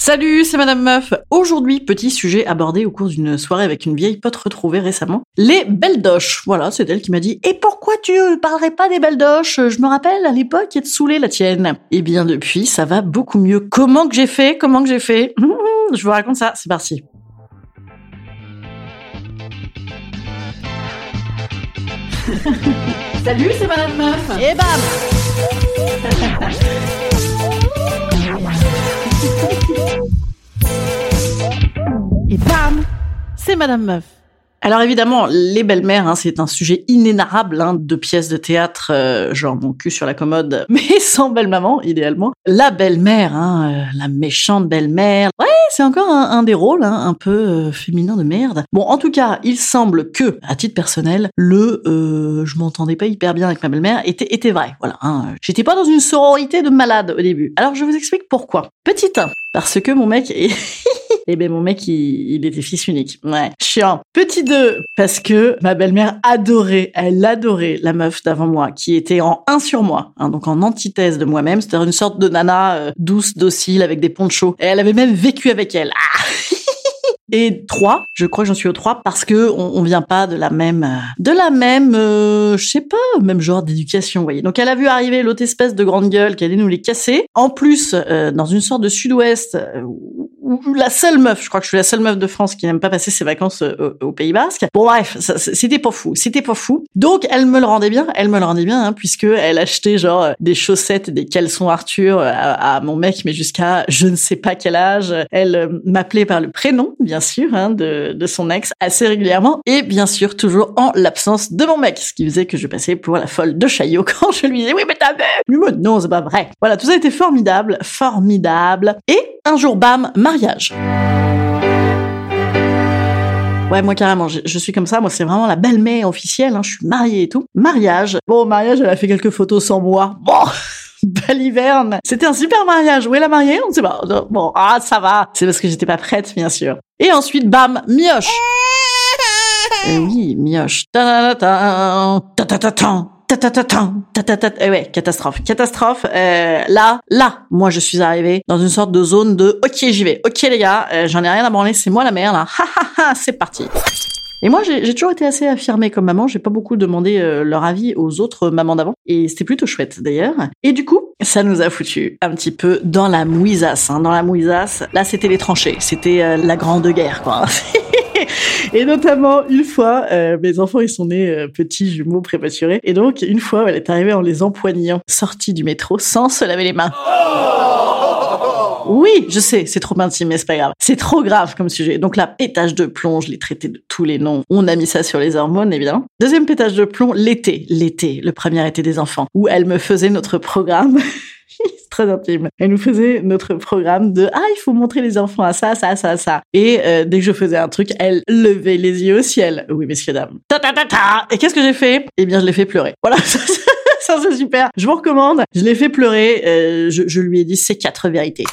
Salut, c'est Madame Meuf. Aujourd'hui, petit sujet abordé au cours d'une soirée avec une vieille pote retrouvée récemment. Les belles doches. Voilà, c'est elle qui m'a dit « Et pourquoi tu parlerais pas des belles doches Je me rappelle, à l'époque, être saoulée la tienne. » Eh bien, depuis, ça va beaucoup mieux. Comment que j'ai fait? Comment que j'ai fait? Je vous raconte ça, c'est parti. Salut, c'est Madame Meuf. Et bam Bam C'est Madame Meuf. Alors évidemment, les belles-mères, hein, c'est un sujet inénarrable hein, de pièces de théâtre, euh, genre mon cul sur la commode, mais sans belle-maman, idéalement. La belle-mère, hein, euh, la méchante belle-mère. Ouais, c'est encore un, des rôles un peu euh, féminin de merde. Bon, en tout cas, il semble que, à titre personnel, le euh, je m'entendais pas hyper bien avec ma belle-mère était, était vrai. Voilà, j'étais pas dans une sororité de malade au début. Alors je vous explique pourquoi. Petit 1, parce que mon mec est... Eh ben mon mec, il, il, était fils unique. Ouais, chiant. Petit 2, parce que ma belle-mère adorait, elle adorait la meuf d'avant moi, qui était en 1 sur moi, hein, donc en antithèse de moi-même. C'était une sorte de nana euh, douce, docile, avec des ponchos. Et elle avait même vécu avec elle. Ah et 3, je crois que j'en suis au 3 parce que on, on vient pas de la même euh, de la même euh, je sais pas, même genre d'éducation, vous voyez. Donc elle a vu arriver l'autre espèce de grande gueule qui allait nous les casser. En plus euh, dans une sorte de sud-ouest euh, la seule meuf, je crois que je suis la seule meuf de France qui n'aime pas passer ses vacances euh, au, Pays Basque. Bon bref, c'était pas fou, c'était pas fou. Donc elle me le rendait bien, elle me le rendait bien hein, puisque elle achetait genre des chaussettes et des caleçons Arthur à, à mon mec mais jusqu'à je ne sais pas quel âge. Elle euh, m'appelait par le prénom bien sûr hein, de, de son ex assez régulièrement et bien sûr toujours en l'absence de mon mec, ce qui faisait que je passais pour la folle de Chaillot quand je lui disais oui mais t'as vu Non c'est pas vrai. Voilà tout ça était formidable, formidable et un jour bam mariage. Ouais, moi carrément, je, je, suis comme ça. Moi, c'est vraiment la belle-mère officielle. Hein, je suis mariée et tout. Mariage. Bon, mariage, elle a fait quelques photos sans moi. Bon. Belle hiverne. C'était un super mariage. Où est la mariée? On ne sait pas. Bon, ah, ça va. C'est parce que j'étais pas prête, bien sûr. Et ensuite, bam, mioche. Et oui, mioche. Ta ta ta et eh ouais, catastrophe, catastrophe. Euh, là, là, moi, je suis arrivée dans une sorte de zone de ok, j'y vais, ok les gars, euh, j'en ai rien à branler, c'est moi la mère là, c'est parti. Et moi, j'ai toujours été assez affirmée comme maman. J'ai pas beaucoup demandé euh, leur avis aux autres mamans d'avant, et c'était plutôt chouette d'ailleurs. Et du coup, ça nous a foutu un petit peu dans la mouisasse. Hein, dans la mouisasse, là, c'était les tranchées, c'était euh, la grande guerre, quoi. et notamment, une fois, euh, mes enfants, ils sont nés euh, petits jumeaux prématurés. Et donc, une fois, elle est arrivée en les empoignant, sortie du métro, sans se laver les mains. Oui, je sais, c'est trop intime, mais c'est pas grave. C'est trop grave comme sujet. Donc là, pétage de plomb, je l'ai traité de tous les noms. On a mis ça sur les hormones, évidemment. Deuxième pétage de plomb, l'été. L'été, le premier été des enfants, où elle me faisait notre programme. très intime. Elle nous faisait notre programme de ah il faut montrer les enfants à ça ça ça ça et euh, dès que je faisais un truc elle levait les yeux au ciel. Oui messieurs dames. Ta ta ta ta. Et qu'est-ce que j'ai fait? Eh bien je l'ai fait pleurer. Voilà ça c'est super. Je vous recommande. Je l'ai fait pleurer. Euh, je, je lui ai dit ces quatre vérités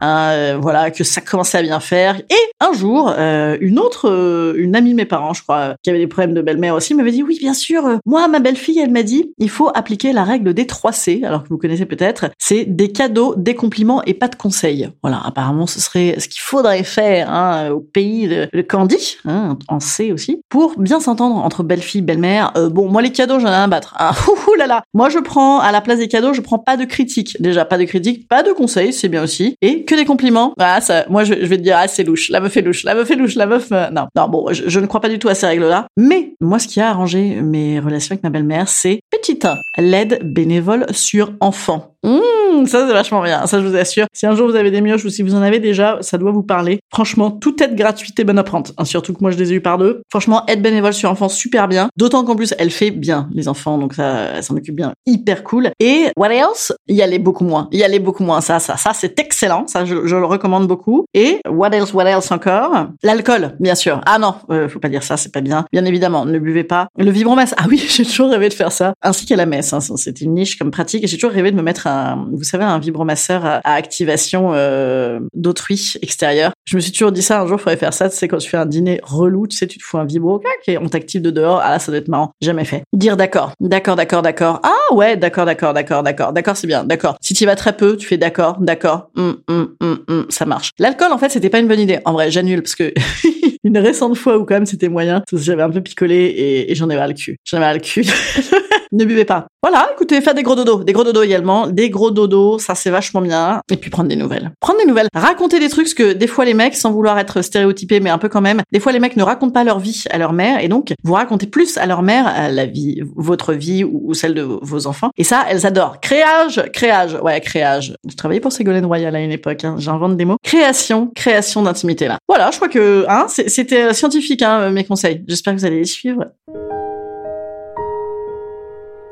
hein, euh, voilà, que ça commençait à bien faire. Et un jour, euh, une autre, euh, une amie de mes parents, je crois, qui avait des problèmes de belle-mère aussi, m'avait dit oui, bien sûr. euh, moi, ma belle-fille, elle m'a dit, il faut appliquer la règle des 3 C, alors que vous connaissez peut-être. C'est des cadeaux, des compliments et pas de conseils. Voilà, apparemment, ce serait ce qu'il faudrait faire hein, au pays de, de Candy, hein, en C aussi, pour bien s'entendre entre belle-fille, belle-mère. Euh, bon, moi, les cadeaux, j'en ai un battre. Ah, ouh là là. Moi, je prends à la place des cadeaux, je prends pas de critiques. Déjà, pas de critiques, pas de conseils, c'est bien aussi, et que des compliments. Ah, ça, moi, je, vais te dire, ah, c'est louche. La meuf est louche. La meuf est louche. La meuf, euh, non, non. Bon, je, je ne crois pas du tout à ces règles-là. Mais moi, ce qui a arrangé mes relations avec ma belle-mère, c'est petit 1, l'aide bénévole sur enfant. Mmh, ça c'est vachement bien, ça je vous assure. Si un jour vous avez des mioches ou si vous en avez déjà, ça doit vous parler. Franchement, toute aide gratuite et bonne à prendre. Hein, surtout que moi je les ai eu par deux. Franchement, aide bénévole sur enfants, super bien. D'autant qu'en plus, elle fait bien les enfants, donc ça, elle s'en occupe bien. Hyper cool. Et what else? Y aller beaucoup moins. Y aller beaucoup moins. Ça, ça, ça c'est excellent. Ça, je, le recommande beaucoup. Et what else, what else encore? L'alcool, bien sûr. Ah non, euh, faut pas dire ça, c'est pas bien. Bien évidemment, ne buvez pas. Le vibromasseur. Ah oui, j'ai toujours rêvé de faire ça. Ainsi qu'à la messe. Hein. C'est une niche comme pratique. J'ai toujours rêvé de me mettre vous savez, un vibromasseur à, à activation euh, d'autrui extérieur. Je me suis toujours dit ça. Un jour, faudrait faire ça. Tu sais, quand tu fais un dîner relou, tu sais, tu te fous un vibro, et on t'active de dehors. Ah là, ça doit être marrant. Jamais fait. Dire d'accord, d'accord, d'accord, d'accord. Ah ouais, d'accord, d'accord, d'accord, d'accord, d'accord, c'est bien, d'accord. Si tu vas très peu, tu fais d'accord, d'accord. Hum, hum, hum, ça marche. L'alcool, en fait, c'était pas une bonne idée. En vrai, j'annule parce que une récente fois où quand même c'était moyen, j'avais un peu picolé et, j'en avais ras le cul. J'en avais ras le cul. ne buvez pas. Voilà, écoutez, faire des gros dodos. Des gros dodos également. Des gros dodos, ça c'est vachement bien. Et puis prendre des nouvelles. Prendre des nouvelles. Raconter des trucs, que des fois les mecs, sans vouloir être stéréotypés, mais un peu quand même, des fois les mecs ne racontent pas leur vie à leur mère, et donc vous racontez plus à leur mère à la vie, votre vie ou, celle de vos enfants. Et ça, elles adorent. Créage, créage, ouais, créage. Je travaillais pour Ségolène Royal à une époque, hein. j'invente des mots. Création, création d'intimité là. Voilà, je crois que hein, c'était scientifique hein, mes conseils. J'espère que vous allez les suivre.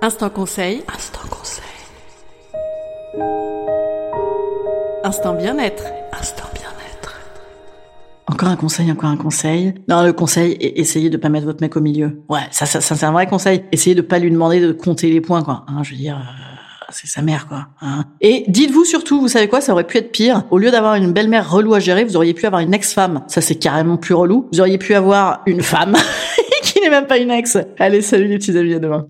Instant conseil. Instant conseil. Instant bien-être. Encore un conseil, encore un conseil. Non, le conseil, essayez de pas mettre votre mec au milieu. Ouais, ça, ça, ça c'est un vrai conseil. Essayez de pas lui demander de compter les points, quoi. Hein, je veux dire, euh, c'est sa mère, quoi. Hein. Et dites-vous surtout, vous savez quoi, ça aurait pu être pire. Au lieu d'avoir une belle-mère relou à gérer, vous auriez pu avoir une ex-femme. Ça, c'est carrément plus relou. Vous auriez pu avoir une femme qui n'est même pas une ex. Allez, salut les petits amis, à demain.